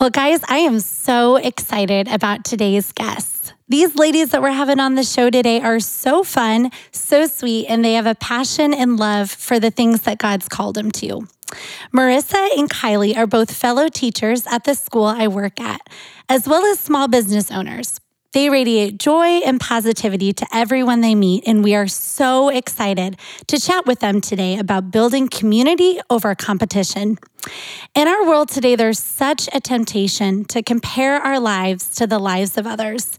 Well, guys, I am so excited about today's guests. These ladies that we're having on the show today are so fun, so sweet, and they have a passion and love for the things that God's called them to. Marisa and Kylie are both fellow teachers at the school I work at, as well as small business owners. They radiate joy and positivity to everyone they meet, and we are so excited to chat with them today about building community over competition. In our world today, there's such a temptation to compare our lives to the lives of others.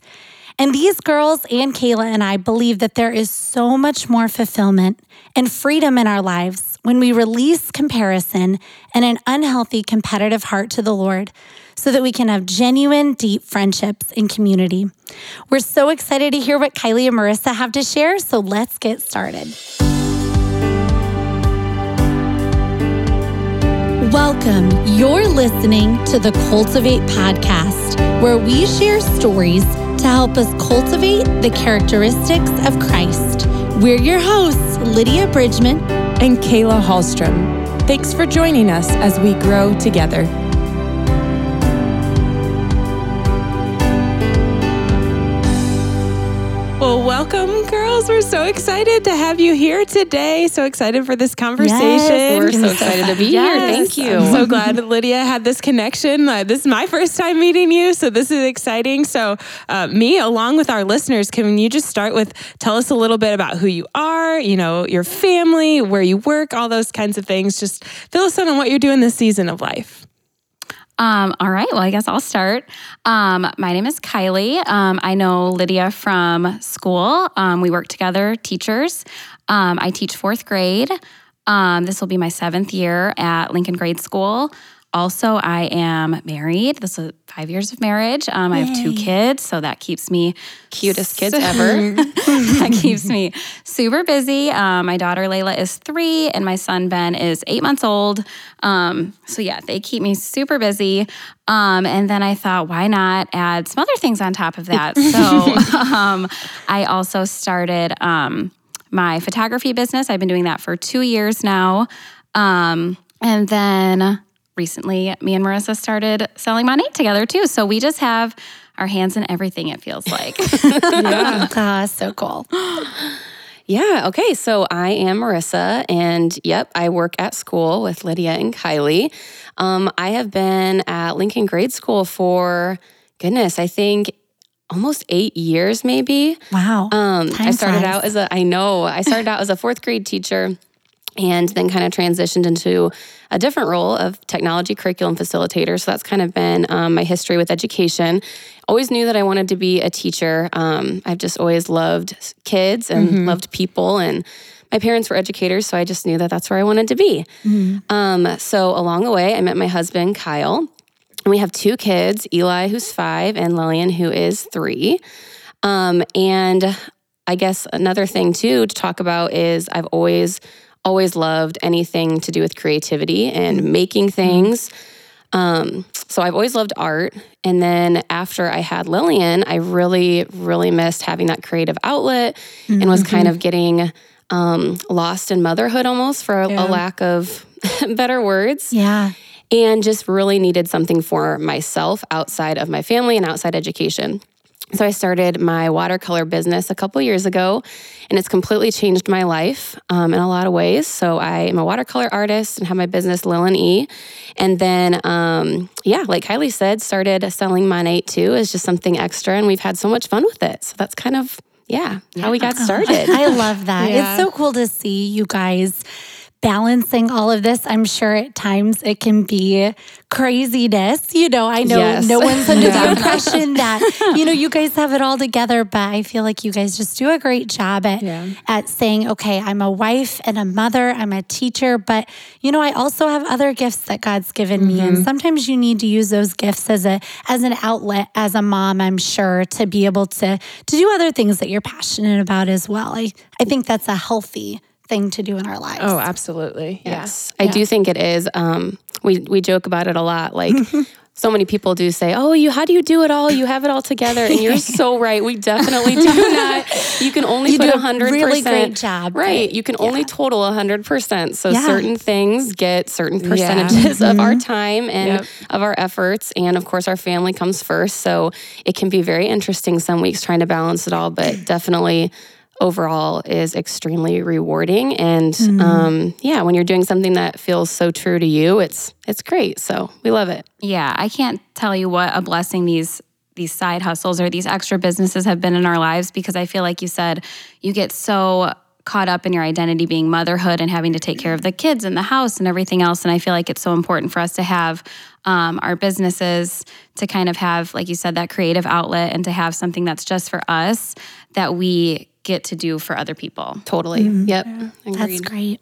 And these girls and Kayla and I believe that there is so much more fulfillment and freedom in our lives when we release comparison and an unhealthy competitive heart to the Lord so that we can have genuine, deep friendships and community. We're so excited to hear what Kylie and Marisa have to share, so let's get started. Welcome. You're listening to the Cultivate podcast, where we share stories to help us cultivate the characteristics of Christ. We're your hosts, Lydia Bridgman and Kayla Hallstrom. Thanks for joining us as we grow together. Welcome, girls. We're so excited to have you here today. So excited for this conversation. Yes, we're so excited to be yes. here. Thank you. I'm so glad Lydia had this connection. Uh, this is my first time meeting you, so this is exciting. So, uh, me, along with our listeners, can you just start with tell us a little bit about who you are, you know, your family, where you work, all those kinds of things. Just fill us in on what you're doing this season of life. Um, all right. Well, I guess I'll start. Um, my name is Kylie. Um, I know Lydia from school. Um, we work together, teachers. Um, I teach fourth grade. Um, this will be my seventh year at Lincoln Grade School. Also, I am married. This is five years of marriage. Um, I have two kids, so that keeps me cutest kids ever. that keeps me super busy. Um, my daughter Layla is three, and my son Ben is eight months old. Um, so yeah, they keep me super busy. Um, and then I thought, why not add some other things on top of that? So um, I also started um, my photography business. I've been doing that for two years now. and then recently me and Marisa started selling Monat together too. So we just have our hands in everything, it feels like. yeah. Ah, so cool. Yeah. Okay. So I am Marisa, and yep, I work at school with Lydia and Kylie. Um, I have been at Lincoln Grade School for goodness, I think almost eight years, maybe. Wow. Um, I started flies. out as a I know I started out as a fourth grade teacher and then kind of transitioned into a different role of technology curriculum facilitator. So that's kind of been um, my history with education. Always knew that I wanted to be a teacher. Um, I've just always loved kids and mm-hmm. loved people and my parents were educators, so I just knew that that's where I wanted to be. Mm-hmm. Um, so along the way, I met my husband, Kyle. And we have two kids Eli, who's five, and Lillian, who is three. Um, and I guess another thing, too, to talk about is I've always always loved anything to do with creativity and mm-hmm. making things. Um, so I've always loved art. And then after I had Lillian, I really, really missed having that creative outlet mm-hmm. and was kind of mm-hmm. getting um, lost in motherhood almost for a, yeah. a lack of better words. Yeah. And just really needed something for myself outside of my family and outside education. So I started my watercolor business a couple years ago, and it's completely changed my life um, in a lot of ways. So I am a watercolor artist and have my business Lil and E, and then um, yeah, like Kylie said, started selling Monat too as just something extra, and we've had so much fun with it. So that's kind of yeah, yeah. how we got started. I love that. Yeah. It's so cool to see you guys balancing all of this, I'm sure at times it can be craziness. You know, I know yes. no one's under yeah. the impression that, you know, you guys have it all together, but I feel like you guys just do a great job at yeah. at saying, okay, I'm a wife and a mother, I'm a teacher, but you know, I also have other gifts that God's given mm-hmm. me. And mm-hmm. sometimes you need to use those gifts as a as an outlet as a mom, I'm sure, to be able to to do other things that you're passionate about as well. I, I think that's a healthy thing to do in our lives. Oh, absolutely. Yes. Yeah. I do think it is. Um, we, we joke about it a lot. Like, so many people do say, "Oh, you how do you do it all? You have it all together." And you're so right. We definitely do not. You can only You put do a 100%. really great job, Right. but- You can only total a 100%. So Yeah. certain things get certain percentages of our time and Yep. of our efforts and of course our family comes first. So it can be very interesting some weeks trying to balance it all, but definitely overall is extremely rewarding. And um, yeah when you're doing something that feels so true to you it's it's great. So we love it. Yeah, I can't tell you what a blessing these these side hustles or these extra businesses have been in our lives because I feel like you said you get so caught up in your identity being motherhood and having to take care of the kids and the house and everything else. And I feel like it's so important for us to have um, our businesses to kind of have like you said that creative outlet and to have something that's just for us that we get to do for other people. totally. Mm-hmm. Yep. That's great.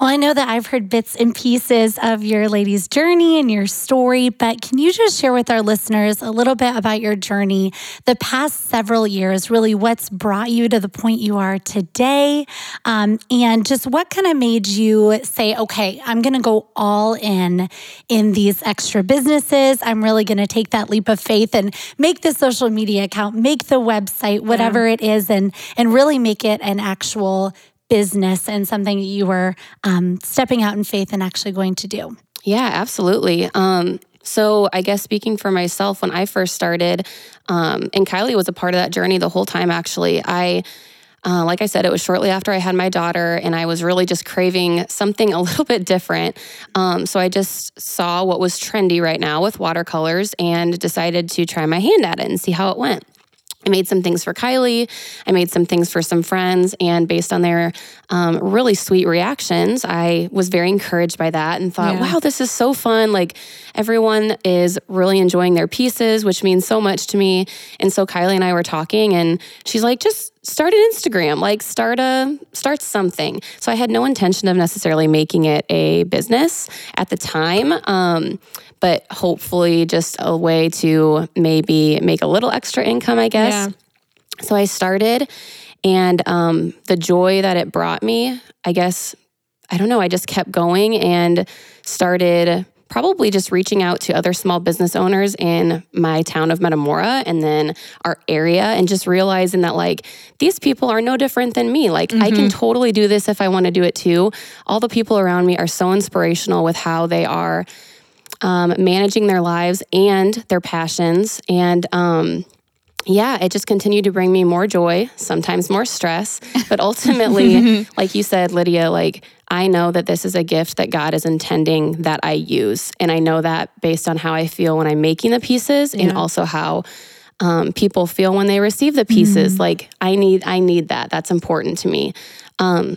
Well, I know that I've heard bits and pieces of your lady's journey and your story, but can you just share with our listeners a little bit about your journey, the past several years, really what's brought you to the point you are today, um, and just what kind of made you say, okay, I'm going to go all in in these extra businesses. I'm really going to take that leap of faith and make the social media account, make the website, whatever it is, and and really make it an actual business and something you were um, stepping out in faith and actually going to do. Yeah, absolutely. Um, so I guess speaking for myself, when I first started, um, and Kylie was a part of that journey the whole time. Actually, I. Uh, like I said, it was shortly after I had my daughter, and I was really just craving something a little bit different. Um, so I just saw what was trendy right now with watercolors and decided to try my hand at it and see how it went. I made some things for Kylie. I made some things for some friends. And based on their um, really sweet reactions, I was very encouraged by that and thought, Yeah. wow, this is so fun. Like everyone is really enjoying their pieces, which means so much to me. And so Kylie and I were talking, and she's like, just start an Instagram, like start a start something. So I had no intention of necessarily making it a business at the time. Um, but hopefully just a way to maybe make a little extra income, I guess. Yeah. So I started, and um, the joy that it brought me, I guess, I don't know, I just kept going and started probably just reaching out to other small business owners in my town of Metamora and then our area and just realizing that like these people are no different than me. Like I can totally do this if I want to do it too. All the people around me are so inspirational with how they are um, managing their lives and their passions. And um, yeah, it just continued to bring me more joy, sometimes more stress. But ultimately, like you said, Lydia, like I know that this is a gift that God is intending that I use. And I know that based on how I feel when I'm making the pieces and also how um, people feel when they receive the pieces. Like I need, I need that. That's important to me. Um,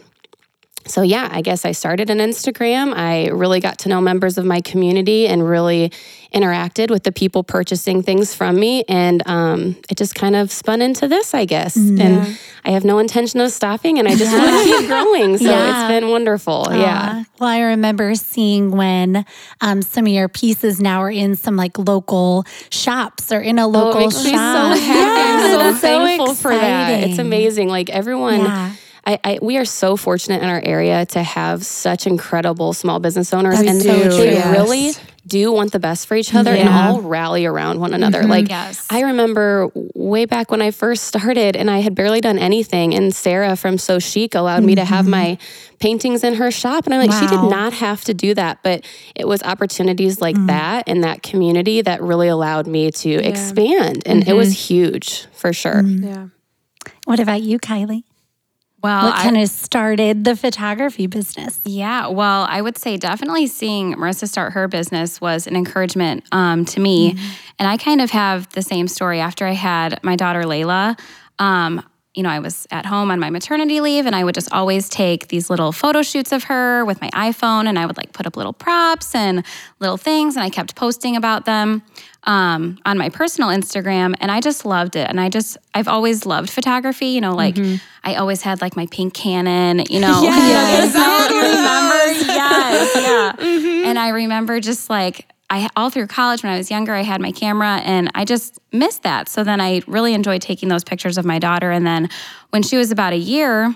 so yeah, I guess I started an Instagram. I really got to know members of my community and really interacted with the people purchasing things from me, and um, it just kind of spun into this, I guess. And I have no intention of stopping, and I just want to keep growing. So Yeah. it's been wonderful. Yeah. Well, I remember seeing when um, some of your pieces now are in some like local shops or in a Oh, it local makes me so shop. happy. I'm so thankful for that. It's amazing. Like everyone, Yeah. I, I we are so fortunate in our area to have such incredible small business owners, That's and so they true. really do want the best for each other and all rally around one another. Mm-hmm. Like Yes. I remember way back when I first started, and I had barely done anything, and Sarah from So Chic allowed me to have mm-hmm. my paintings in her shop, and I'm like, she did not have to do that, but it was opportunities like mm. that and that community that really allowed me to expand, and it mm-hmm. was huge for sure. Mm. Yeah. What about you, Kylie? Well, What I- kind of started the photography business? Yeah, well, I would say definitely seeing Marisa start her business was an encouragement um, to me. And I kind of have the same story after I had my daughter Layla. Um, you know, I was at home on my maternity leave and I would just always take these little photo shoots of her with my iPhone and I would like put up little props and little things and I kept posting about them um, on my personal Instagram and I just loved it. And I just, I've always loved photography, you know, like I always had like my pink Canon, you know. Yes, I remember? Yes, yeah. And I remember just like I all through college when I was younger, I had my camera and I just missed that. So then I really enjoyed taking those pictures of my daughter. And then when she was about a year,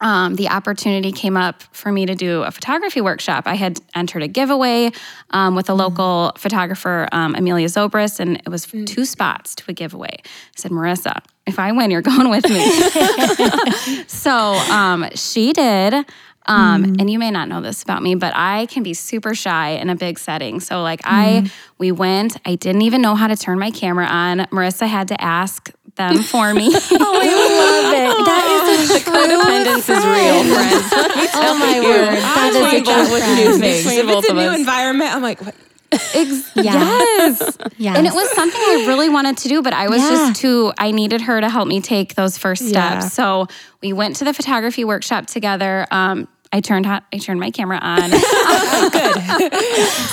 um, the opportunity came up for me to do a photography workshop. I had entered a giveaway um, with a local photographer, um, Amelia Zobris, and it was two spots to a giveaway. I said, Marisa, if I win, you're going with me. so um, she did. Um, And you may not know this about me, but I can be super shy in a big setting. So, like, I we went. I didn't even know how to turn my camera on. Marisa had to ask them for me. Oh, I love it. That is a true Codependence is real, friends. Oh my word. That is a Twinkle true with friend. new things. Between If it's both a of new us. environment, I'm like, what? Ex- Yeah. Yes. Yes. And it was something I really wanted to do, but I was Yeah. just too, I needed her to help me take those first steps. Yeah. So we went to the photography workshop together. Um, I turned hot, I turned my camera on.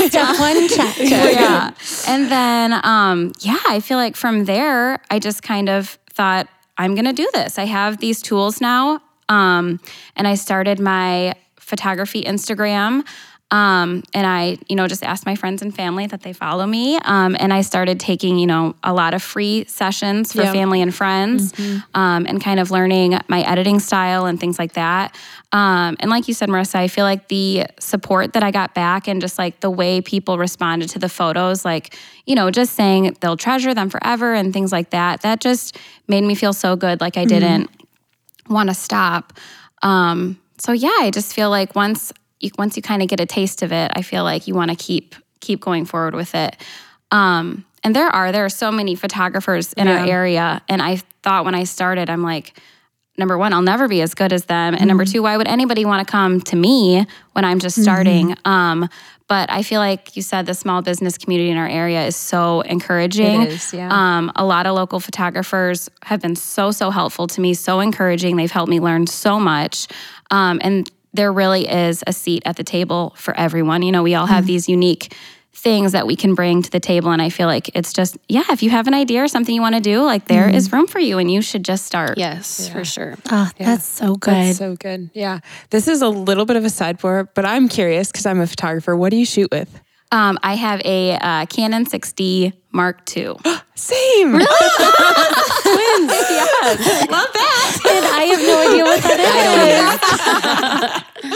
Step one, check. yeah. And then, um, yeah, I feel like from there, I just kind of thought, I'm going to do this. I have these tools now. Um, and I started my photography Instagram. Um, and I, you know, just asked my friends and family that they follow me. Um, and I started taking, you know, a lot of free sessions for Yeah. family and friends um, and kind of learning my editing style and things like that. Um, and like you said, Marisa, I feel like the support that I got back and just like the way people responded to the photos, like, you know, just saying they'll treasure them forever and things like that, that just made me feel so good. Like I didn't want to stop. Um, so yeah, I just feel like once you, once you kind of get a taste of it, I feel like you want to keep keep going forward with it. Um, and there are there are so many photographers in our area, and I thought when I started, I'm like, number one, I'll never be as good as them, and number two, why would anybody want to come to me when I'm just starting? Um, but I feel like you said the small business community in our area is so encouraging. It is, yeah. Um, a lot of local photographers have been so, so helpful to me, so encouraging. They've helped me learn so much. Um, and there really is a seat at the table for everyone. You know, we all have these unique things that we can bring to the table. And I feel like it's just, yeah, if you have an idea or something you want to do, like there is room for you and you should just start. Yes, for sure. Oh, that's so good. That's so good. Yeah. This is a little bit of a sidebar, but I'm curious because I'm a photographer. What do you shoot with? Um, I have a uh, Canon 6D Mark II. Same. Really? Twins. Yes. Love that. And I have no idea what that is.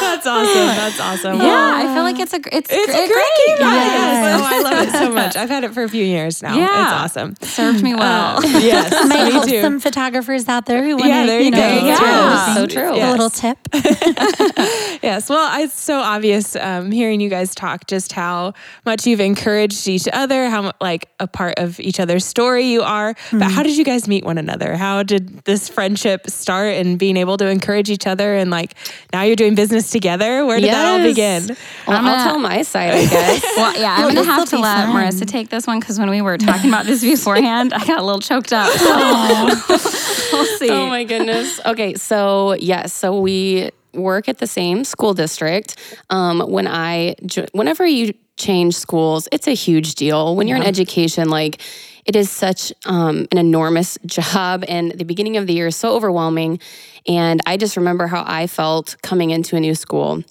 That's awesome. That's awesome. Yeah, I feel like it's a it's, It's gr- a great camera. Yes. Yes. Oh, I love it so much. I've had it for a few years now. Yeah. It's awesome. served me well. Yes. Might help me too. some photographers out there who want Yeah, to, there you know, go. get Yeah. started. So true. A little tip. Yes. Well, it's so obvious um, hearing you guys talk just how much you've encouraged each other, how mu- like a part of each other's story you are. But how mm-hmm. did you guys meet one another? How did this friendship start and being able to encourage each other? And like now you're doing business together. Where did that all begin? Well, I'm I'll gonna- tell my side, I guess. Well, yeah, I'm Well, gonna have to let fun. Marisa take this one because when we were talking about this beforehand, I got a little choked up. So we'll oh see. Oh my goodness. Okay, so yes, so we work at the same school district. Um, when I, whenever you change schools, it's a huge deal. When you're in education, like it is such um, an enormous job, and the beginning of the year is so overwhelming. And I just remember how I felt coming into a new school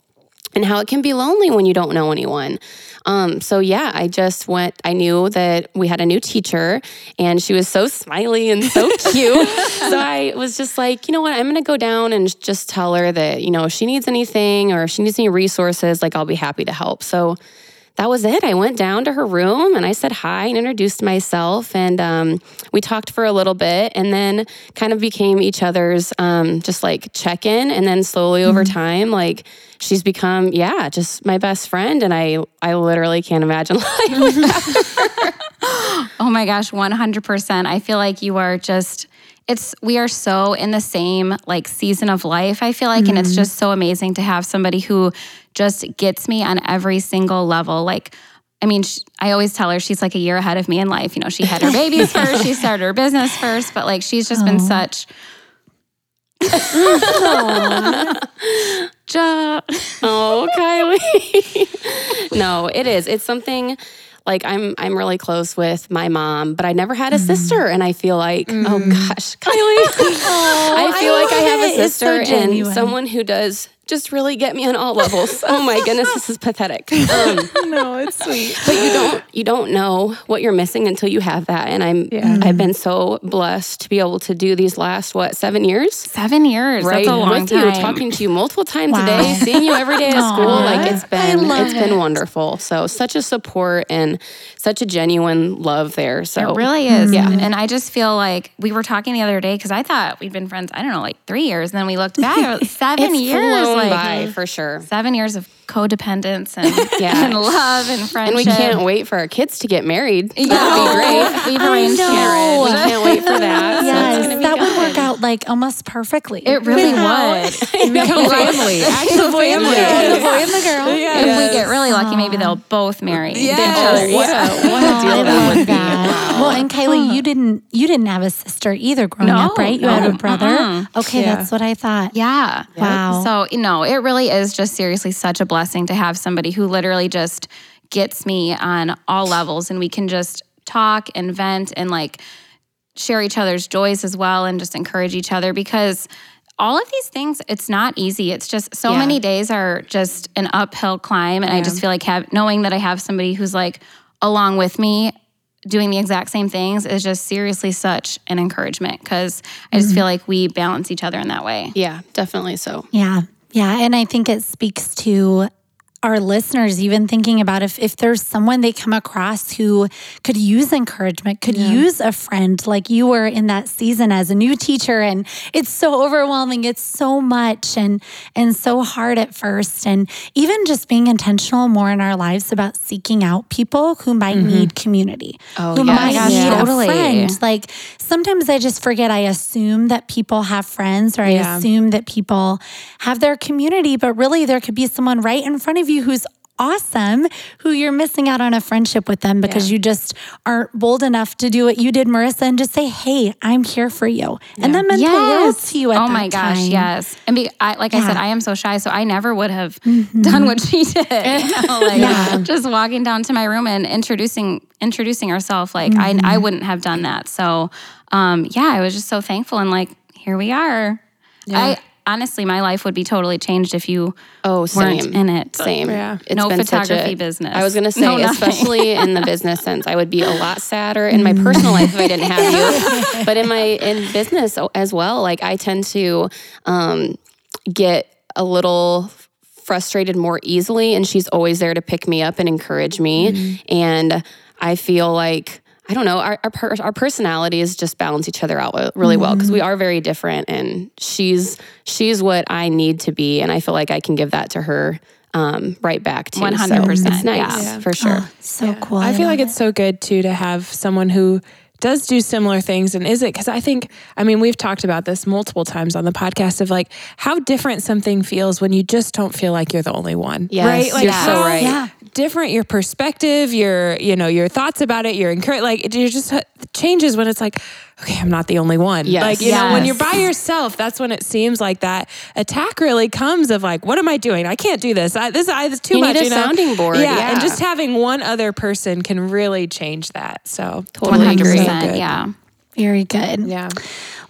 and how it can be lonely when you don't know anyone. Um, so yeah, I just went. I knew that we had a new teacher, and she was so smiley and so cute. so I was just like, you know what? I'm gonna go down and just tell her that you know if she needs anything or if she needs any resources, like I'll be happy to help. So that was it. I went down to her room and I said hi and introduced myself, and um, we talked for a little bit, and then kind of became each other's um, just like check in, and then slowly over time, like she's become yeah, just my best friend, and I I literally can't imagine life without her. Oh my gosh, 100%. I feel like you are just it's we are so in the same like season of life. I feel like and it's mm-hmm. just so amazing to have somebody who just gets me on every single level. Like I mean, sh I always tell her she's like a year ahead of me in life. You know, she had her babies first, she started her business first, but like she's just been such Oh, Kylie. no, it is. It's something like I'm I'm really close with my mom, but I never had a sister and I feel like, oh gosh, Kylie. I feel like I have a it. So sister and someone who does just really get me on all levels. oh my goodness, this is pathetic. Um, no, it's sweet. but you don't you don't know what you're missing until you have that. And I'm Yeah. I've been so blessed to be able to do these last what seven years. Seven years. Right That's a long with time. you, talking to you multiple times Wow. a day, seeing you every day at school. Like it's been it's been wonderful. So such a support and such a genuine love there. So It really is. Yeah. And I just feel like we were talking the other day because I thought we'd been friends, I don't know, like three years. And then we looked back, seven it's years. Flown like by for sure. seven years of codependence and, Yeah. and love and friendship. And we can't wait for our kids to get married. Yeah. That'd be great. Oh, We've I arranged know. marriage. We can't wait for that. Yes, gonna be that would work out like almost perfectly. It really Without- would. Become family. Actual family. Yeah, the boy and the girl. If we get really lucky, maybe they'll um, both marry Yes. each other. What a what a Oh, deal I that would be. that. Well, and Kylie, you didn't you didn't have a sister either growing No, up, right? You had a no, brother. Uh-huh. Okay, Yeah. that's what I thought. Yeah. Wow. So, you know, it really is just seriously such a blessing to have somebody who literally just gets me on all levels and we can just talk and vent and like share each other's joys as well and just encourage each other because all of these things it's not easy it's just so Yeah. many days are just an uphill climb and i just feel like have knowing that i have somebody who's like along with me doing the exact same things is just seriously such an encouragement because i just feel mm-hmm. like we balance each other in that way Yeah, definitely so. Yeah. Yeah. And I think it speaks to our listeners even thinking about if, if there's someone they come across who could use encouragement, could use a friend like you were in that season as a new teacher. And it's so overwhelming. It's so much and and so hard at first. And even just being intentional more in our lives about seeking out people who might mm-hmm. need community. Oh, who yes. might Yes, need totally. a friend. Like sometimes I just forget I assume that people have friends or I Yeah. assume that people have their community, but really there could be someone right in front of you who's awesome who you're missing out on a friendship with them because you just aren't bold enough to do what you did Marisa and just say hey I'm here for you and then meant the world to you at oh my gosh, time. yes. And be, I, like I said, Mm-hmm. I am so shy, so I never would have done what she did. You know, like Yeah. just walking down to my room and introducing introducing herself. Like I, I Mm-hmm. wouldn't have done that. So, um, yeah, I was just so thankful and like here we are. I honestly, my life would be totally changed if you Oh, weren't same. in it. Same. Yeah. It's No been such photography a- business. I was going to say, No especially in the business sense, I would be a lot sadder in my personal life if I didn't have you. But in my in business as well, like I tend to um, get a little frustrated more easily, and she's always there to pick me up and encourage me. And I feel like. I don't know. Our our, per- our personalities just balance each other out really well because we are very different, and she's she's what I need to be, and I feel like I can give that to her um, right back too. So 100%, It's nice yeah. for sure. so cool I feel love like it's so good too to have someone who does do similar things and is it because I think I mean we've talked about this multiple times on the podcast of like how different something feels when you just don't feel like you're the only one. Yes, right? Like you're so how right. Yeah. Different your perspective, your you know your thoughts about it, your encourage like it just changes when it's like okay, I'm not the only one. Yes. Like you know when you're by yourself, that's when it seems like that attack really comes of like what am I doing? I can't do this. I, this I this is too You much. need a you know? sounding board, Yeah, and just having one other person can really change that. So Totally One hundred agree. Yeah. very good Yeah.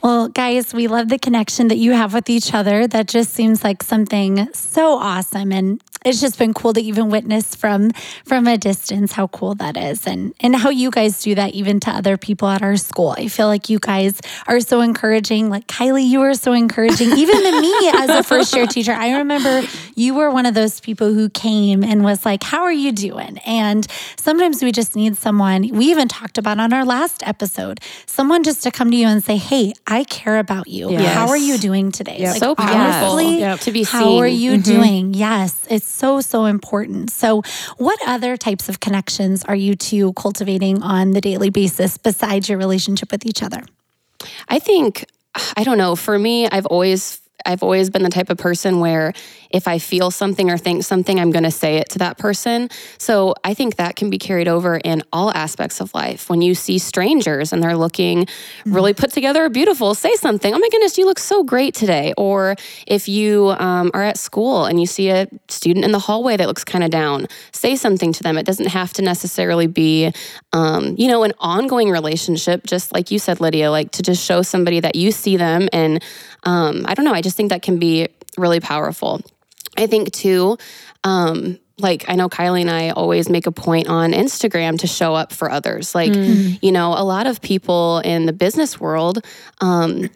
Well, guys, we love the connection that you have with each other. That just seems like something so awesome and it's just been cool to even witness from from a distance how cool that is and and how you guys do that even to other people at our school. I feel like you guys are so encouraging. Like Kylie, you were so encouraging even to me as a first year teacher. I remember you were one of those people who came and was like, "How are you doing?" And sometimes we just need someone. We even talked about on our last episode, someone just to come to you and say, "Hey, I care about you. Yes. How are you doing today?" Yep. So powerful honestly, Yep. to be how are seen. you mm-hmm. doing? Yes, it's so, so important. So, what other types of connections are you two cultivating on the daily basis besides your relationship with each other? I think I don't know. For me, I've always I've always been the type of person where if I feel something or think something, I'm going to say it to that person. So I think that can be carried over in all aspects of life. When you see strangers and they're looking really put together or beautiful, say something. Oh my goodness, you look so great today. Or if you um, are at school and you see a student in the hallway that looks kind of down, say something to them. It doesn't have to necessarily be, um, you know, an ongoing relationship. Just like you said, Lydia, like to just show somebody that you see them and um, I don't know. I just think that can be really powerful. I think too, um, like I know Kylie and I always make a point on Instagram to show up for others. Like, you know, a lot of people in the business world, um,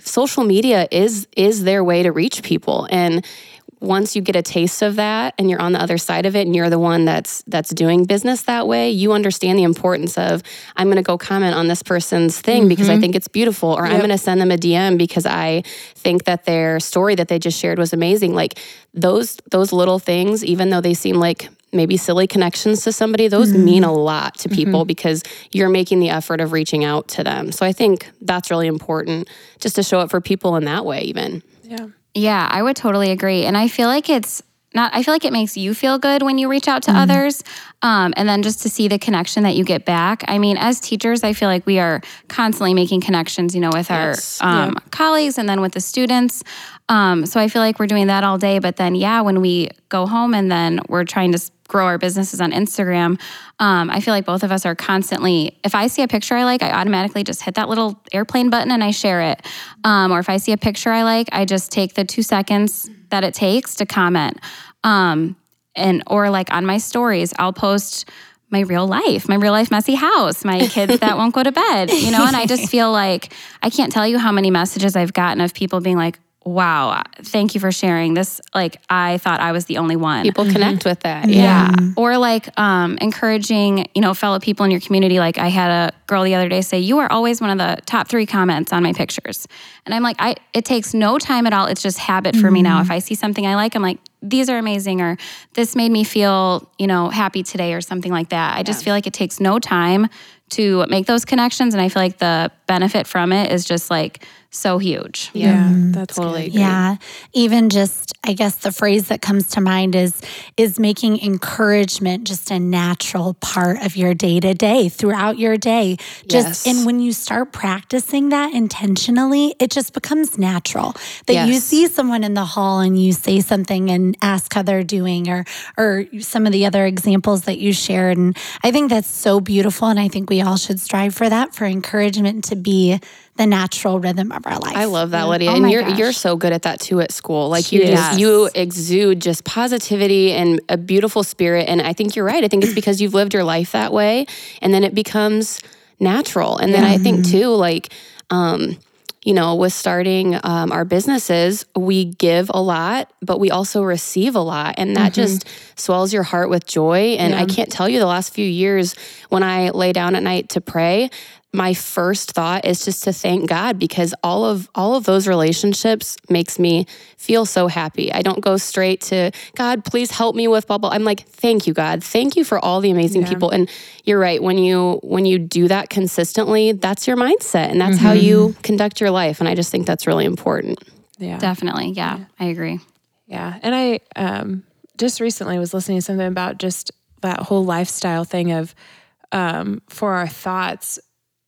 social media is is their way to reach people. And once you get a taste of that and you're on the other side of it and you're the one that's that's doing business that way, you understand the importance of I'm going to go comment on this person's thing because I mm-hmm. think it's beautiful or I'm going to send them a DM because I think that their story that they just shared was amazing. Like those those little things even though they seem like maybe silly connections to somebody, those mm-hmm. mean a lot to people mm-hmm. because you're making the effort of reaching out to them. So I think that's really important just to show up for people in that way even. Yeah. Yeah, I would totally agree. And I feel like it's not, I feel like it makes you feel good when you reach out to others. Um, and then just to see the connection that you get back. I mean, as teachers, I feel like we are constantly making connections, you know, with Yes. our um, colleagues and then with the students. Um, so I feel like we're doing that all day. But then, yeah, when we go home and then we're trying to grow our businesses on Instagram, um, I feel like both of us are constantly, if I see a picture I like, I automatically just hit that little airplane button and I share it. Um, or if I see a picture I like, I just take the two seconds that it takes to comment. Um, and or like on my stories, I'll post my real life, my real life messy house, my kids that won't go to bed, you know, and I just feel like I can't tell you how many messages I've gotten of people being like, wow, thank you for sharing this. Like, I thought I was the only one. People mm-hmm. connect with that. Yeah. Mm-hmm. Or like um, encouraging, you know, fellow people in your community. Like I had a girl the other day say, "You are always one of the top three comments on my pictures," and I'm like, I it takes no time at all. It's just habit for me now. Mm-hmm. If I see something I like, I'm like, "These are amazing," or "This made me feel, you know, happy today," or something like that. I just feel like it takes no time to make those connections, and I feel like the benefit from it is just like so huge. Yeah. That's mm-hmm. Totally good. Yeah. Even just I guess the phrase that comes to mind is is making encouragement just a natural part of your day to day throughout your day. Just Yes. and when you start practicing that intentionally, it just becomes natural. That you see someone in the hall and you say something and ask how they're doing or or some of the other examples that you shared and I think that's so beautiful and I think we all should strive for that for encouragement to be the natural rhythm of our life. I love that, Lydia. Oh and you're gosh. you're so good at that too at school. Like you Yes. just you exude just positivity and a beautiful spirit. And I think you're right. I think it's because you've lived your life that way. And then it becomes natural. And then I think too, like um, you know, with starting um, our businesses, we give a lot, but we also receive a lot. And that just swells your heart with joy. And I can't tell you the last few years when I lay down at night to pray, my first thought is just to thank God because all of all of those relationships makes me feel so happy. I don't go straight to God, please help me with blah blah. I'm like, thank you, God. Thank you for all the amazing people. And you're right, when you when you do that consistently, that's your mindset and that's how you conduct your life. And I just think that's really important. Yeah. Definitely. Yeah, I agree. Yeah. And I um, just recently was listening to something about just that whole lifestyle thing of um, for our thoughts,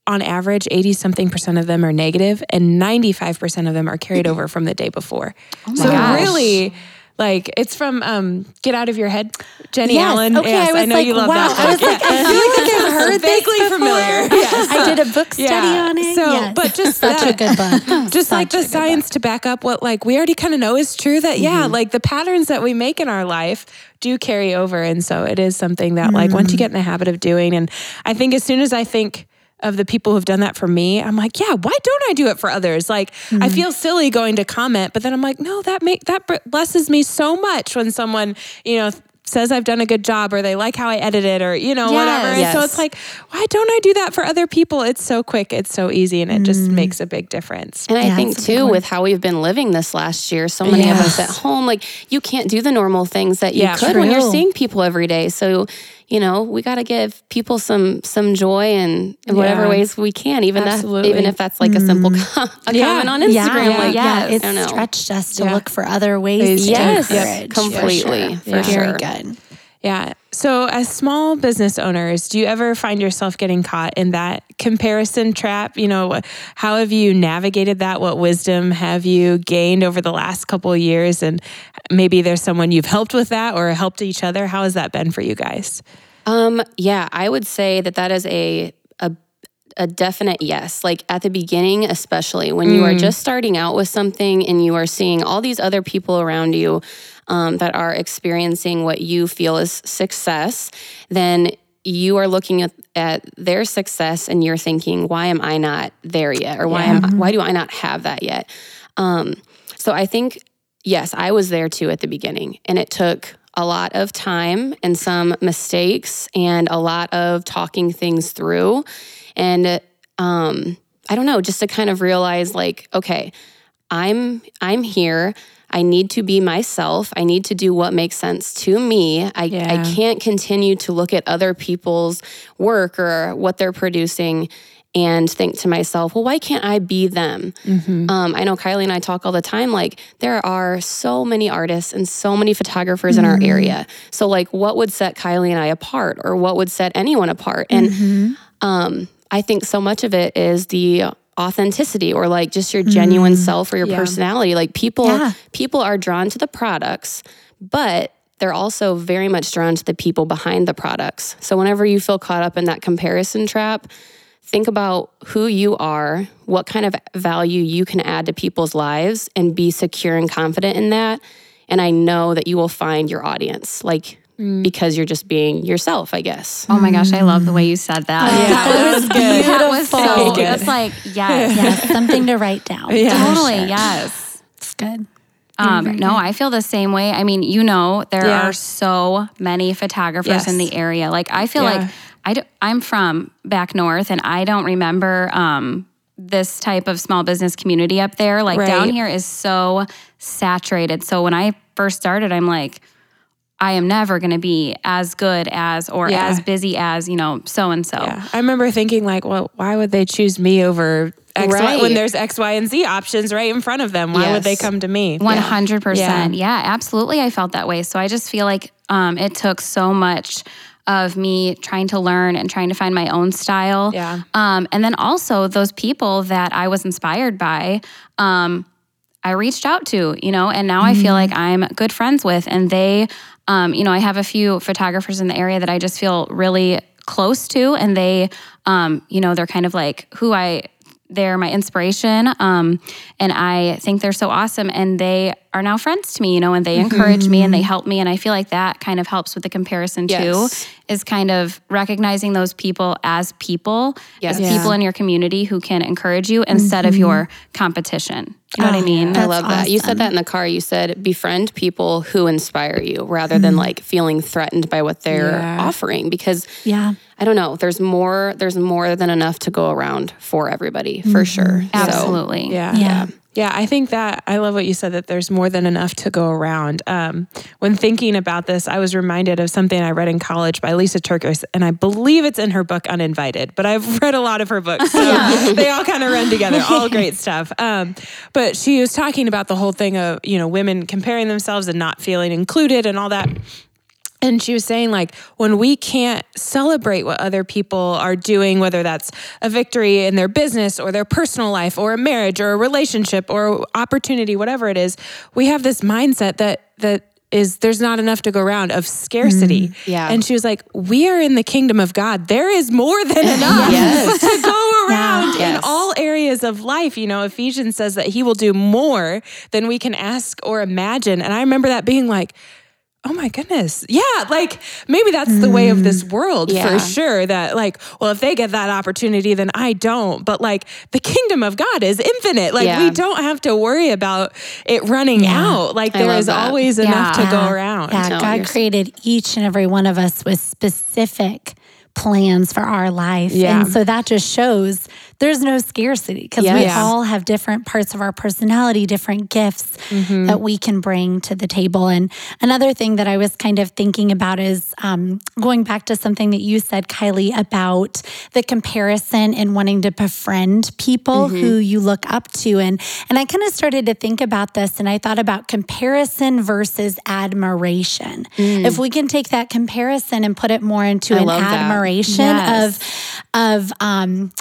on average, 80 something percent of them are negative and 95% of them are carried over from the day before. so, gosh. really, like it's from um, Get Out of Your Head, Jennie Yes. Allen. Okay, yes, I was know like, you love wow. that. I was like, I feel like I've heard this Vaguely before. familiar. Yes. I did a book study Yeah. on it. So, yes. but just such that- a good book. just like Such a the science to back up what like we already kind of know is true that yeah like the patterns that we make in our life do carry over and so it is something that like once you get in the habit of doing and i think as soon as i think of the people who've done that for me i'm like yeah why don't i do it for others like i mm-hmm. feel silly going to comment but then i'm like no that make that blesses me so much when someone you know says I've done a good job or they like how I edited it or you know whatever. And so it's like why don't I do that for other people? It's so quick, it's so easy and it just mm-hmm. makes a big difference. And I think it's a big too, one. with how we've been living this last year, so many of us at home, like you can't do the normal things that you Yeah. could when you're seeing people every day. So, you know, we got to give people some some joy in, in whatever Yeah. ways we can, even that, even if that's like a simple mm-hmm. com- a Yeah. comment on Instagram. yeah, like, yeah, I don't know. it's stretched us to Yeah. look for other ways Ways to Yes, encourage. completely, for Very sure. good. Yeah. So, as small business owners, do you ever find yourself getting caught in that comparison trap? You know, how have you navigated that? What wisdom have you gained over the last couple of years? And maybe there's someone you've helped with that or helped each other. How has that been for you guys? Um, yeah, I would say that that is a a definite yes. Like at the beginning, especially when you are just starting out with something and you are seeing all these other people around you um, that are experiencing what you feel is success, then you are looking at, at their success and you're thinking, why am I not there yet? Or why am why do I not have that yet? Um, so I think, yes, I was there too at the beginning. And it took a lot of time and some mistakes and a lot of talking things through. And um, I don't know, just to kind of realize like, okay, I'm I'm here. I need to be myself. I need to do what makes sense to me. I, Yeah. I can't continue to look at other people's work or what they're producing and think to myself, well, why can't I be them? Um, I know Kylie and I talk all the time. Like, there are so many artists and so many photographers in our area. So, like, what would set Kylie and I apart, or what would set anyone apart? And um, I think so much of it is the authenticity or like just your mm-hmm. genuine self or your personality. Like people Yeah. people are drawn to the products but they're also very much drawn to the people behind the products. So whenever you feel caught up in that comparison trap think about who you are what kind of value you can add to people's lives and be secure and confident in that. And i know that you will find your audience. Like because you're just being yourself i guess Oh my gosh, I love the way you said that. that was good. That was so. Beautiful. That's like yes, Yes, something to write down. totally yes. It's good. Um, no, I feel the same way. I mean, you know, there Yeah. are so many photographers in the area. Like, I feel Yeah. like I do, I'm from back north, and I don't remember um, this type of small business community up there. Like down here is so saturated. So when I first started, I'm like, I am never going to be as good as or Yeah. as busy as you know so and so. I remember thinking like, well, why would they choose me over X, Y, Right. when there's X, Y, and Z options right in front of them? Why would they come to me? One hundred Yeah. percent. Yeah, absolutely. I felt that way. So I just feel like um, it took so much of me trying to learn and trying to find my own style. Yeah. Um, and then also those people that I was inspired by. Um, I reached out to, you know, and now I feel like I'm good friends with, and they, um, you know, I have a few photographers in the area that I just feel really close to, and they, um, you know, they're kind of like who I, they're my inspiration, um, and I think they're so awesome, and they are now friends to me, you know, and they encourage me and they mm-hmm. help me, and I feel like that kind of helps with the comparison Yes. too, is kind of recognizing those people as people, Yes. as Yeah. people in your community who can encourage you instead of mm-hmm. your competition. You know what I Oh, mean? I That's love that. You said that in the car. You said befriend people who inspire you rather than mm-hmm. like feeling threatened by what they're Yeah. offering because Yeah. I don't know, there's more there's more than enough to go around for everybody, for sure. So, Absolutely. Yeah. Yeah. Yeah, I think that I love what you said that there's more than enough to go around. Um, when thinking about this, I was reminded of something I read in college by Lysa TerKeurst, and I believe it's in her book Uninvited. But I've read a lot of her books, so they all kind of run together. All great stuff. Um, but she was talking about the whole thing of you know women comparing themselves and not feeling included and all that. And she was saying, like, when we can't celebrate what other people are doing, whether that's a victory in their business or their personal life or a marriage or a relationship or opportunity, whatever it is, we have this mindset that, that, is there's not enough to go around of scarcity. Mm, yeah. And she was like, We are in the kingdom of God. There is more than enough Yes. to go around in Yes. all areas of life. You know, Ephesians says that he will do more than we can ask or imagine. And I remember that being like, oh my goodness. Yeah, like maybe that's the way of this mm. world Yeah. for sure. That, like, well, if they get that opportunity, then I don't. But like the kingdom of God is infinite. Like, Yeah. we don't have to worry about it running out. Like, I there love is that. always enough to Yeah. go around. Yeah, No, God created each and every one of us with specific plans for our life. Yeah. And so that just shows there's no scarcity because we all have different parts of our personality, different gifts Mm-hmm. that we can bring to the table. And another thing that I was kind of thinking about is um, going back to something that you said, Kylie, about the comparison and wanting to befriend people Mm-hmm. who you look up to. And and I kind of started to think about this and I thought about comparison versus admiration. If we can take that comparison and put it more into Mm. I an admiration Yes. of of um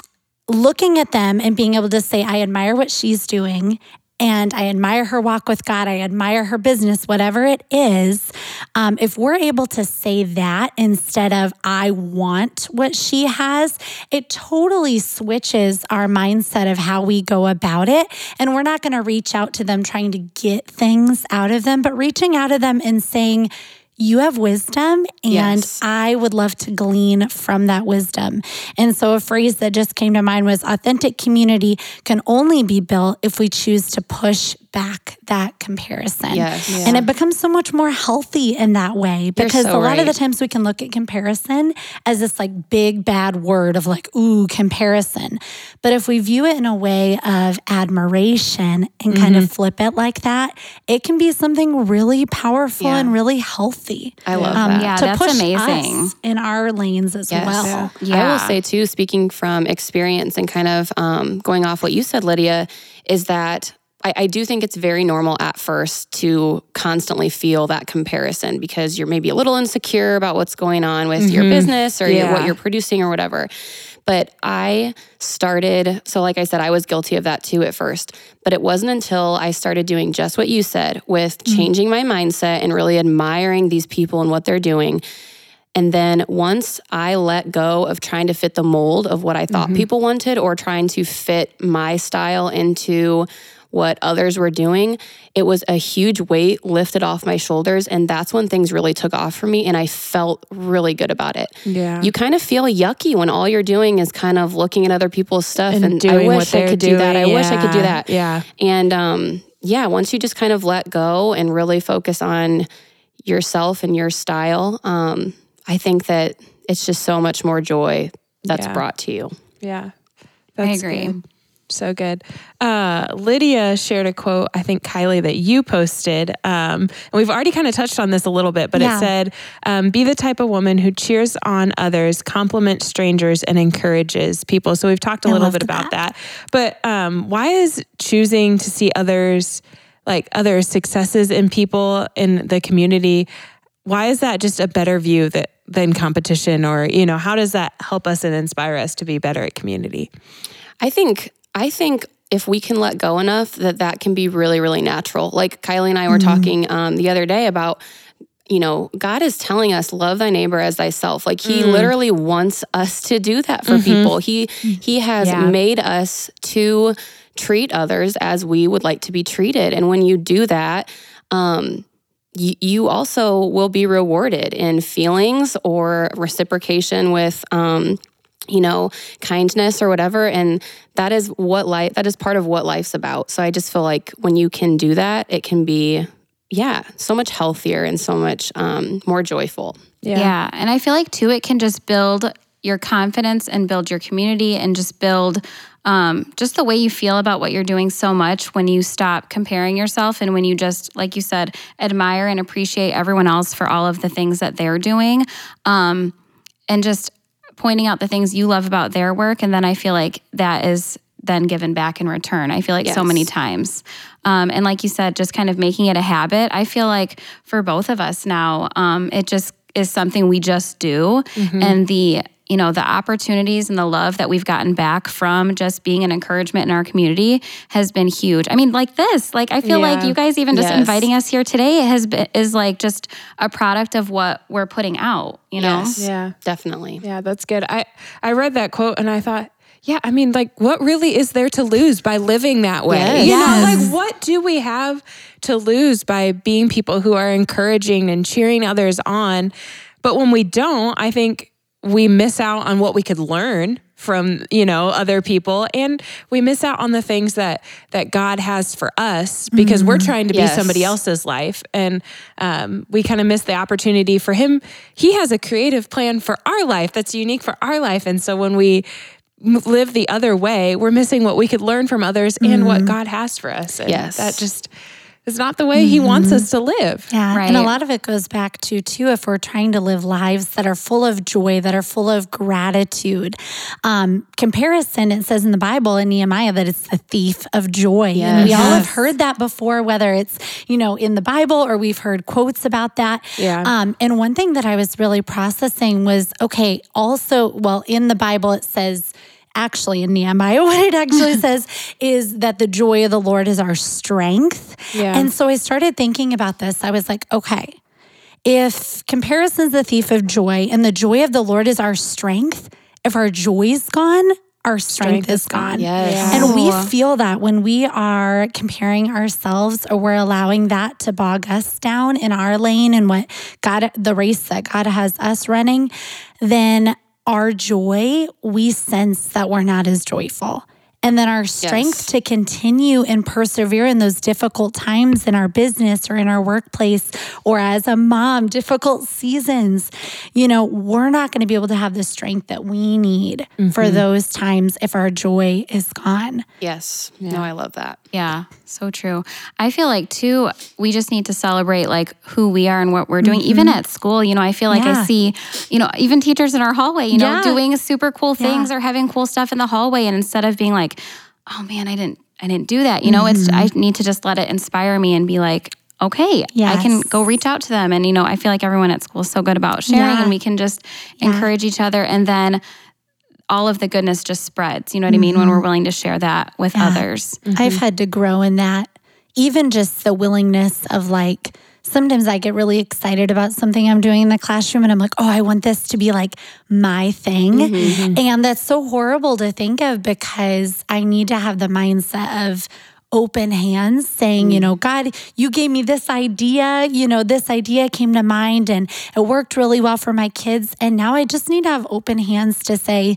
looking at them and being able to say, I admire what she's doing. and I admire her walk with God. I admire her business, whatever it is. Um, if we're able to say that instead of I want what she has, it totally switches our mindset of how we go about it. And we're not going to reach out to them trying to get things out of them, but reaching out to them and saying, you have wisdom and Yes. I would love to glean from that wisdom. And so a phrase that just came to mind was authentic community can only be built if we choose to push back that comparison. Yes. And it becomes so much more healthy in that way because so a lot of the times we can look at comparison as this like big bad word of like, ooh, comparison. But if we view it in a way of admiration and kind Mm-hmm. of flip it like that, it can be something really powerful Yeah. and really healthy. I love um, that. Yeah, to that's push amazing. us in our lanes as Yes. well. Yeah. I will say too, speaking from experience and kind of um, going off what you said, Lydia, is that I, I do think it's very normal at first to constantly feel that comparison because you're maybe a little insecure about what's going on with your mm-hmm. business or your, what you're producing or whatever. But I started, so like I said, I was guilty of that too at first. But it wasn't until I started doing just what you said with mm-hmm. changing my mindset and really admiring these people and what they're doing. And then once I let go of trying to fit the mold of what I thought mm-hmm. people wanted or trying to fit my style into what others were doing, it was a huge weight lifted off my shoulders. And that's when things really took off for me. And I felt really good about it. Yeah. You kind of feel yucky when all you're doing is kind of looking at other people's stuff and, And I doing what wish I they're could do that. I doing. wish I could do that. Yeah. And um, yeah, once you just kind of let go and really focus on yourself and your style, um, I think that it's just so much more joy that's Yeah. brought to you. Yeah. I That's agree. good. So good. Uh, Lydia shared a quote, I think, Kylie, that you posted. Um, and we've already kind of touched on this a little bit, but Yeah. it said, um, Be the type of woman who cheers on others, compliments strangers, and encourages people. So we've talked a I little bit about that. But um, why is choosing to see others, like other successes in people in the community, why is that just a better view that than competition or you know how does that help us and inspire us to be better at community I think I think if we can let go enough that that can be really really natural. Like Kylie and I were talking um, the other day about you know God is telling us love thy neighbor as thyself. Like He literally wants us to do that for people. He He has Yeah. made us to treat others as we would like to be treated, and when you do that. Um, you, you also will be rewarded in feelings or reciprocation with um, you know kindness or whatever and that is what life that is part of what life's about so i just feel like when you can do that it can be yeah so much healthier and so much um, more joyful Yeah. yeah. And I feel like too, it can just build your confidence and build your community and just build um, just the way you feel about what you're doing so much when you stop comparing yourself and when you just, like you said, admire and appreciate everyone else for all of the things that they're doing. Um, and just pointing out the things you love about their work. And then I feel like that is then given back in return. I feel like so many times. Um, and like you said, just kind of making it a habit. I feel like for both of us now, um, it just is something we just do. And the you know the opportunities and the love that we've gotten back from just being an encouragement in our community has been huge. I mean, like this, like I feel like you guys even just Yes. inviting us here today has been is like just a product of what we're putting out. You know, yes. Yeah. Definitely. Yeah that's good. I i read that quote and i thought yeah i mean like what really is there to lose by living that way? Yes. you know like what do we have to lose by being people who are encouraging and cheering others on? But when we don't i think we miss out on what we could learn from you know other people and we miss out on the things that that god has for us because we're trying to be somebody else's life. And um, we kind of miss the opportunity for him. He has a creative plan for our life that's unique for our life. And so when we live the other way we're missing what we could learn from others and what god has for us. And Yes. that just is not the way he wants us to live Yeah. And a lot of it goes back to, too, if we're trying to live lives that are full of joy, that are full of gratitude. Um, comparison, it says in the Bible in Nehemiah that it's the thief of joy. And we all have heard that before, whether it's, you know, in the Bible or we've heard quotes about that. Yeah. Um, and one thing that I was really processing was okay, also, well, in the Bible, it says, actually in Nehemiah, what it actually says is that the joy of the Lord is our strength. Yeah. And so I started thinking about this. I was like, okay, if comparison's the thief of joy and the joy of the Lord is our strength, if our joy's gone, our strength, is gone. Yes. And we feel that when we are comparing ourselves or we're allowing that to bog us down in our lane and what God, the race that God has us running, then our joy, we sense that we're not as joyful. And then our strength Yes. to continue and persevere in those difficult times in our business or in our workplace or as a mom, difficult seasons, you know, we're not going to be able to have the strength that we need for mm-hmm. those times if our joy is gone. Yes. No, I love that. Yeah, so true. I feel like too, we just need to celebrate like who we are and what we're doing. Mm-hmm. Even at school, you know, I feel like Yeah. I see, you know, even teachers in our hallway, you know, Yeah. doing super cool things Yeah. or having cool stuff in the hallway. And instead of being like, oh man, I didn't, I didn't do that. You know, it's I mm-hmm. need to just let it inspire me and be like, okay, I can go reach out to them. And you know, I feel like everyone at school is so good about sharing, Yeah. and we can just encourage each other, and then. All of the goodness just spreads. You know what I mean? When we're mm-hmm. willing to share that with others. I've mm-hmm. had to grow in that. Even just the willingness of like, sometimes I get really excited about something I'm doing in the classroom and I'm like, oh, I want this to be like my thing. Mm-hmm, mm-hmm. And that's so horrible to think of because I need to have the mindset of, Open hands saying, you know, mm. God, you gave me this idea, you know, this idea came to mind and it worked really well for my kids. And now I just need to have open hands to say,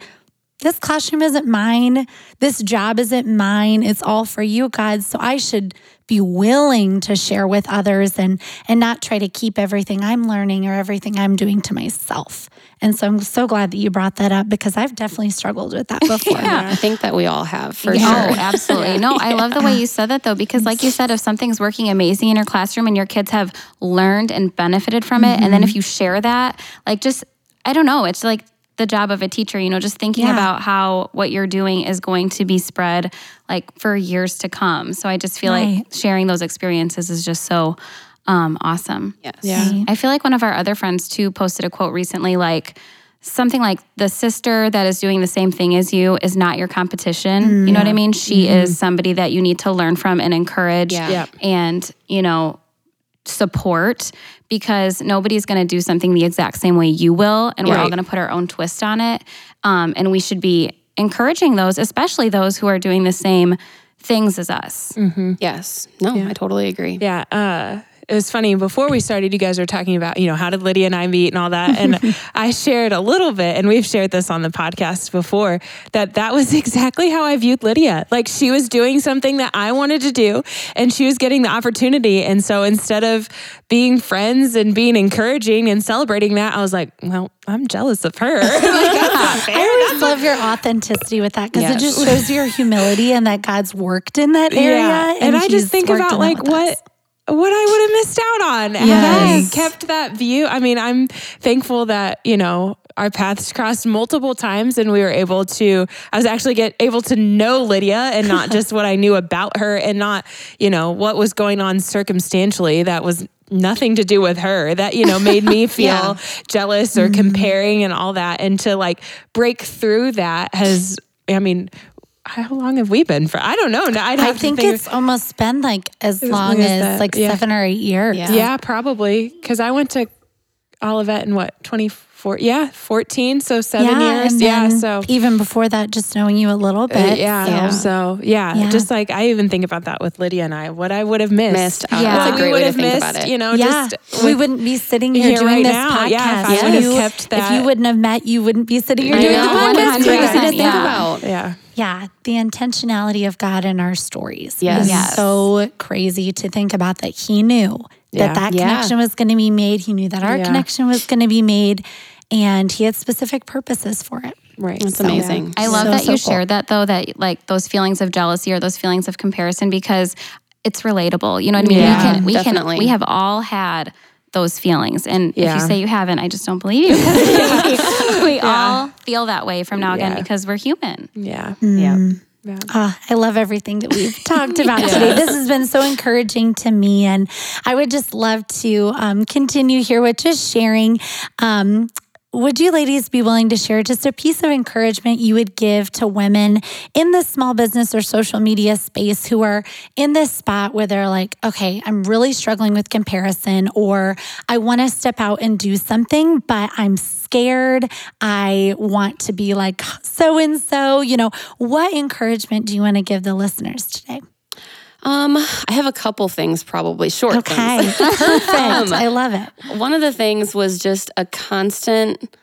this classroom isn't mine. This job isn't mine. It's all for you, God. So I should be willing to share with others and and not try to keep everything I'm learning or everything I'm doing to myself. And so I'm so glad that you brought that up because I've definitely struggled with that before. yeah, I think that we all have for Oh, sure. absolutely. No, I love the way you said that though, because like you said, if something's working amazing in your classroom and your kids have learned and benefited from it, and then if mm-hmm. you share that, like just, I don't know, it's like the job of a teacher, you know, just thinking Yeah. about how what you're doing is going to be spread like for years to come. So I just feel Right. like sharing those experiences is just so um, awesome. Yes. Yeah. I feel like one of our other friends too posted a quote recently like something like the sister that is doing the same thing as you is not your competition. You know what I mean? She is somebody that you need to learn from and encourage Yeah. Yep. and, you know, support because nobody's going to do something the exact same way you will and we're all going to put our own twist on it. Um, and we should be encouraging those, especially those who are doing the same things as us. Yes. No, I totally agree. Yeah. Uh, it was funny before we started, you guys were talking about, you know, how did Lydia and I meet and all that. And I shared a little bit, and we've shared this on the podcast before, that that was exactly how I viewed Lydia. Like she was doing something that I wanted to do, and she was getting the opportunity. And so instead of being friends and being encouraging and celebrating that, I was like, well, I'm jealous of her. like, that's not fair. I always love your authenticity with that because Yes. it just shows your humility and that God's worked in that area. Yeah. And, I just think about like what us. What I would have missed out on had I kept that view. I mean, I'm thankful that, you know, our paths crossed multiple times and we were able to I was actually get able to know Lydia and not just what I knew about her and not, you know, what was going on circumstantially that was nothing to do with her that you know made me feel Yeah. jealous or mm-hmm. comparing and all that and to like break through that has I mean how long have we been for? I don't know. No, I'd have to think think it's almost been like as long long as as that, like yeah. seven or eight years. Yeah. Yeah, probably. Because I went to Olivet in what, 24? Yeah, 14. So seven years. Yeah. So, even before that, just knowing you a little uh, bit. yeah. so- So, yeah, Yeah. Just like I even think about that with Lydia and I, what I would have missed. Missed out. Yeah. That's What a we would way to have think missed, about it. you know, yeah, just we with- wouldn't be sitting here, here doing right this now. podcast. Yeah, if I if would have you, kept if that- you wouldn't have met, you wouldn't be sitting here I doing know. the podcast. Crazy to think yeah. about. Yeah. Yeah, the intentionality of God in our stories Yes. is Yes. so crazy to think about that He knew Yeah. that that Yeah. connection was going to be made. He knew that our Yeah. connection was going to be made, and He had specific purposes for it. Right. That's So, amazing. I love So, that so you cool. shared that though, that like those feelings of jealousy or those feelings of comparison because it's relatable. You know what I mean? Yeah, we can we definitely. can we have all had those feelings. And if you say you haven't, I just don't believe you. we all feel that way from now again Yeah. because we're human. Yeah. Yeah. Ah, I love everything that we've talked about today. This has been so encouraging to me, and I would just love to um, continue here with just sharing. Um, would you ladies be willing to share just a piece of encouragement you would give to women in the small business or social media space who are in this spot where they're like, okay, I'm really struggling with comparison, or I want to step out and do something, but I'm scared. I want to be like so and so. You know, what encouragement do you want to give the listeners today? Um, I have a couple things, probably short Okay, things. perfect. Um, I love it. One of the things was just a constant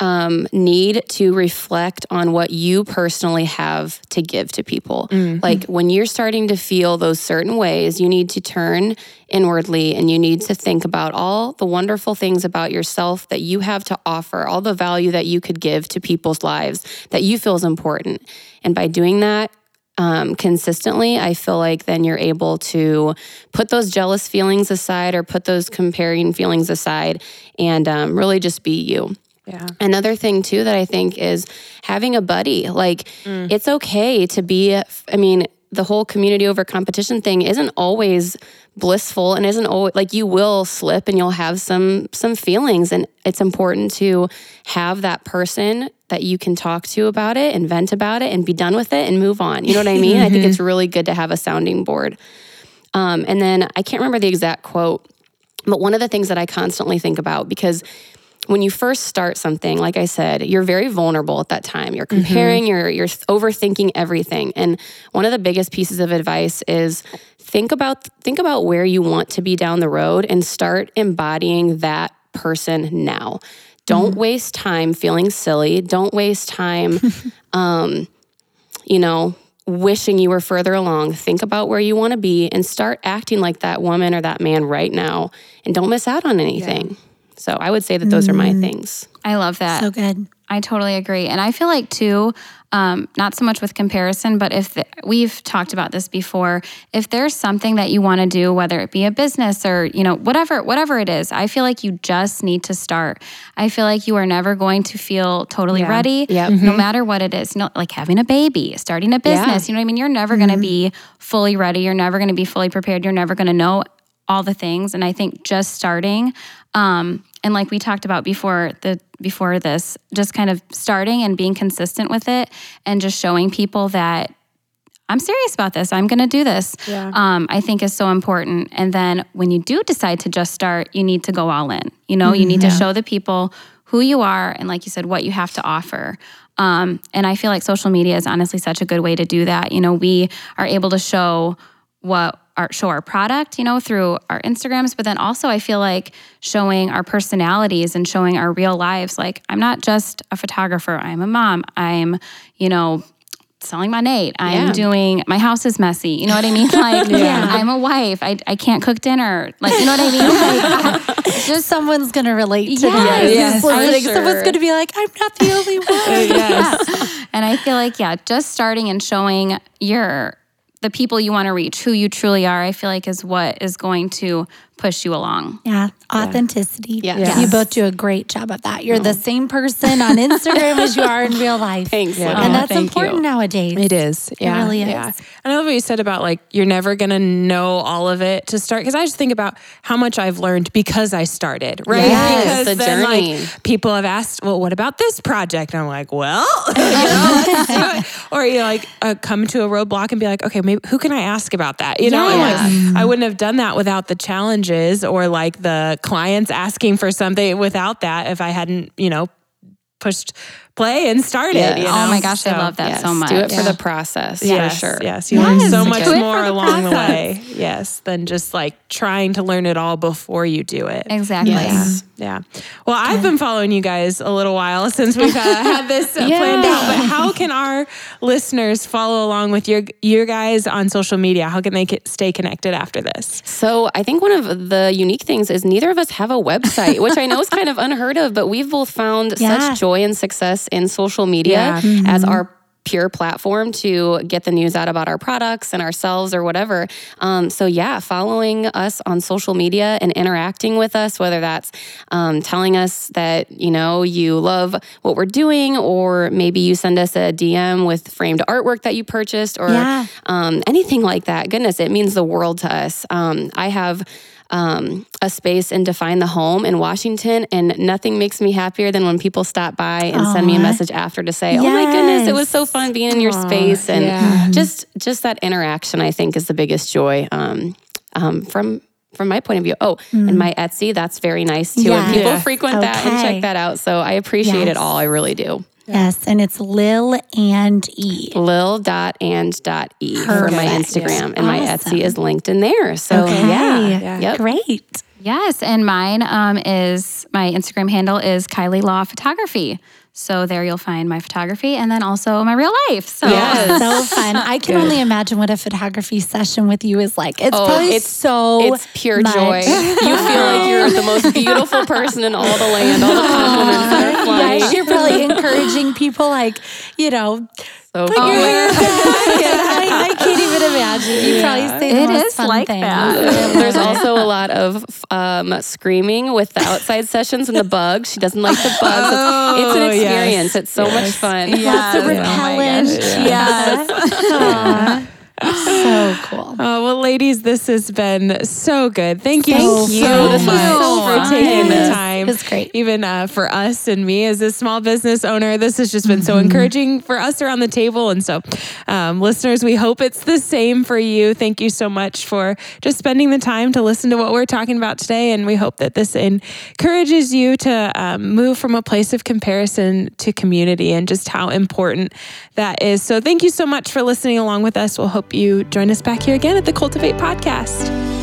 um, need to reflect on what you personally have to give to people. Like when you're starting to feel those certain ways, you need to turn inwardly and you need to think about all the wonderful things about yourself that you have to offer, all the value that you could give to people's lives that you feel is important. And by doing that, um, consistently, I feel like then you're able to put those jealous feelings aside or put those comparing feelings aside and um, really just be you. Yeah. Another thing too that I think is having a buddy. Like it's okay to be I mean, the whole community over competition thing isn't always blissful and isn't always like you will slip and you'll have some some feelings and it's important to have that person that you can talk to about it and vent about it and be done with it and move on. You know what I mean? I think it's really good to have a sounding board. Um, and then I can't remember the exact quote, but one of the things that I constantly think about because when you first start something, like I said, you're very vulnerable at that time. You're comparing, you're you're overthinking everything. And one of the biggest pieces of advice is think about think about where you want to be down the road and start embodying that person now. Don't waste time feeling silly. Don't waste time um, you know, wishing you were further along. Think about where you want to be and start acting like that woman or that man right now and don't miss out on anything. So I would say that those are my things. I love that. So good. I totally agree. And I feel like, too, um, not so much with comparison, but if the, we've talked about this before, if there's something that you want to do, whether it be a business or, you know, whatever, whatever it is, I feel like you just need to start. I feel like you are never going to feel totally Yeah. ready, Yep. no matter what it is. You know, like having a baby, starting a business, you know what I mean? You're never going to be fully ready. You're never going to be fully prepared. You're never going to know all the things. And I think just starting, um, and like we talked about before the before this, just kind of starting and being consistent with it, and just showing people that I'm serious about this. I'm going to do this. Yeah. Um, I think is so important. And then when you do decide to just start, you need to go all in. You know, you need to show the people who you are and, like you said, what you have to offer. Um, and I feel like social media is honestly such a good way to do that. You know, we are able to show what our show our product, you know, through our Instagrams, but then also I feel like showing our personalities and showing our real lives. Like I'm not just a photographer, I'm a mom, I'm, you know, selling my Nate. I'm Yeah. doing my house is messy. You know what I mean? Like I'm a wife. I, I can't cook dinner. Like you know what I mean? Like, Just someones going to relate to Yes, that. yes, listening. for Someone's going to be like, I'm not the only one. yeah. And I feel like, yeah, just starting and showing your the people you want to reach, who you truly are, I feel like is what is going to push you along. Yeah, authenticity. Yes. Yes. You both do a great job of that. You're the same person on Instagram as you are in real life. Thanks. Yeah. And Oh, that's thank important you. nowadays. It is. Yeah. really is. Yeah. And I love what you said about like, you're never going to know all of it to start. Cause I just think about how much I've learned because I started, right? Yes, because the then journey. like people have asked, well, what about this project? And I'm like, well, you know, let's do it. Or you know, like uh, come to a roadblock and be like, okay, maybe who can I ask about that? You know, and like I wouldn't have done that without the or like the clients asking for something without that if I hadn't, you know, pushed play and started. Yes. You know? Oh my gosh, I love that Yes, so much. Do it for the process, Yes, for sure. yes. You learn so much Do more the along the way. Yes, than just like trying to learn it all before you do it. Exactly. Yes. Yeah. Well, I've been following you guys a little while since we've uh, had this uh, planned out. But how can our listeners follow along with your your guys on social media? How can they get, stay connected after this? So I think one of the unique things is neither of us have a website, which I know is kind of unheard of, but we've both found Yeah. such joy and success in social media Yeah. as our pure platform to get the news out about our products and ourselves or whatever. Um, so yeah, following us on social media and interacting with us, whether that's um, telling us that you know you love what we're doing, or maybe you send us a DM with framed artwork that you purchased, or Yeah. um, anything like that. Goodness, it means the world to us. Um, I have um, a space and define the home in Washington. And nothing makes me happier than when people stop by and send me a message after to say, "Oh my goodness, it was so fun being in your space." And yeah. just just that interaction, I think, is the biggest joy um, um, from. From my point of view, oh, and my Etsy, that's very nice too. Yeah. And people Yeah. frequent that and check that out. So I appreciate Yes. it all. I really do. Yes, and it's Lil and E. Lil dot and dot e for my Perfect. Instagram, and my Etsy is linked in there. So Okay. yeah, Yeah. yep. Great. Yes, and mine um, is my Instagram handle is Kylie Law Photography. So there you'll find my photography and then also my real life. So Yes. So fun. I can only imagine what a photography session with you is like. It's Oh, probably it's- so It's pure much. joy. You feel like you're the most beautiful person in all the land. All the compliments are flying. Yes, you're probably encouraging people like, you know, so put your fun. hair back. And I, I can't even imagine. You probably say the It most is fun like things. that. There's also a lot of um, screaming with the outside sessions and the bugs. She doesn't like the bugs. It's, it's an Oh, yes. experience. It's so much fun. Lots of Yes. Oh my repellent. gosh. Yes. Aw. So cool. Oh, well, ladies, this has been so good. Thank you Thank so you. much This was so for taking the time. It was great. Even uh, for us and me as a small business owner, this has just been so Mm-hmm. encouraging for us around the table. And so, um, listeners, we hope it's the same for you. Thank you so much for just spending the time to listen to what we're talking about today. And we hope that this encourages you to um, move from a place of comparison to community and just how important that is. So, thank you so much for listening along with us. We'll hope you join us back here again at the Cultivate Podcast.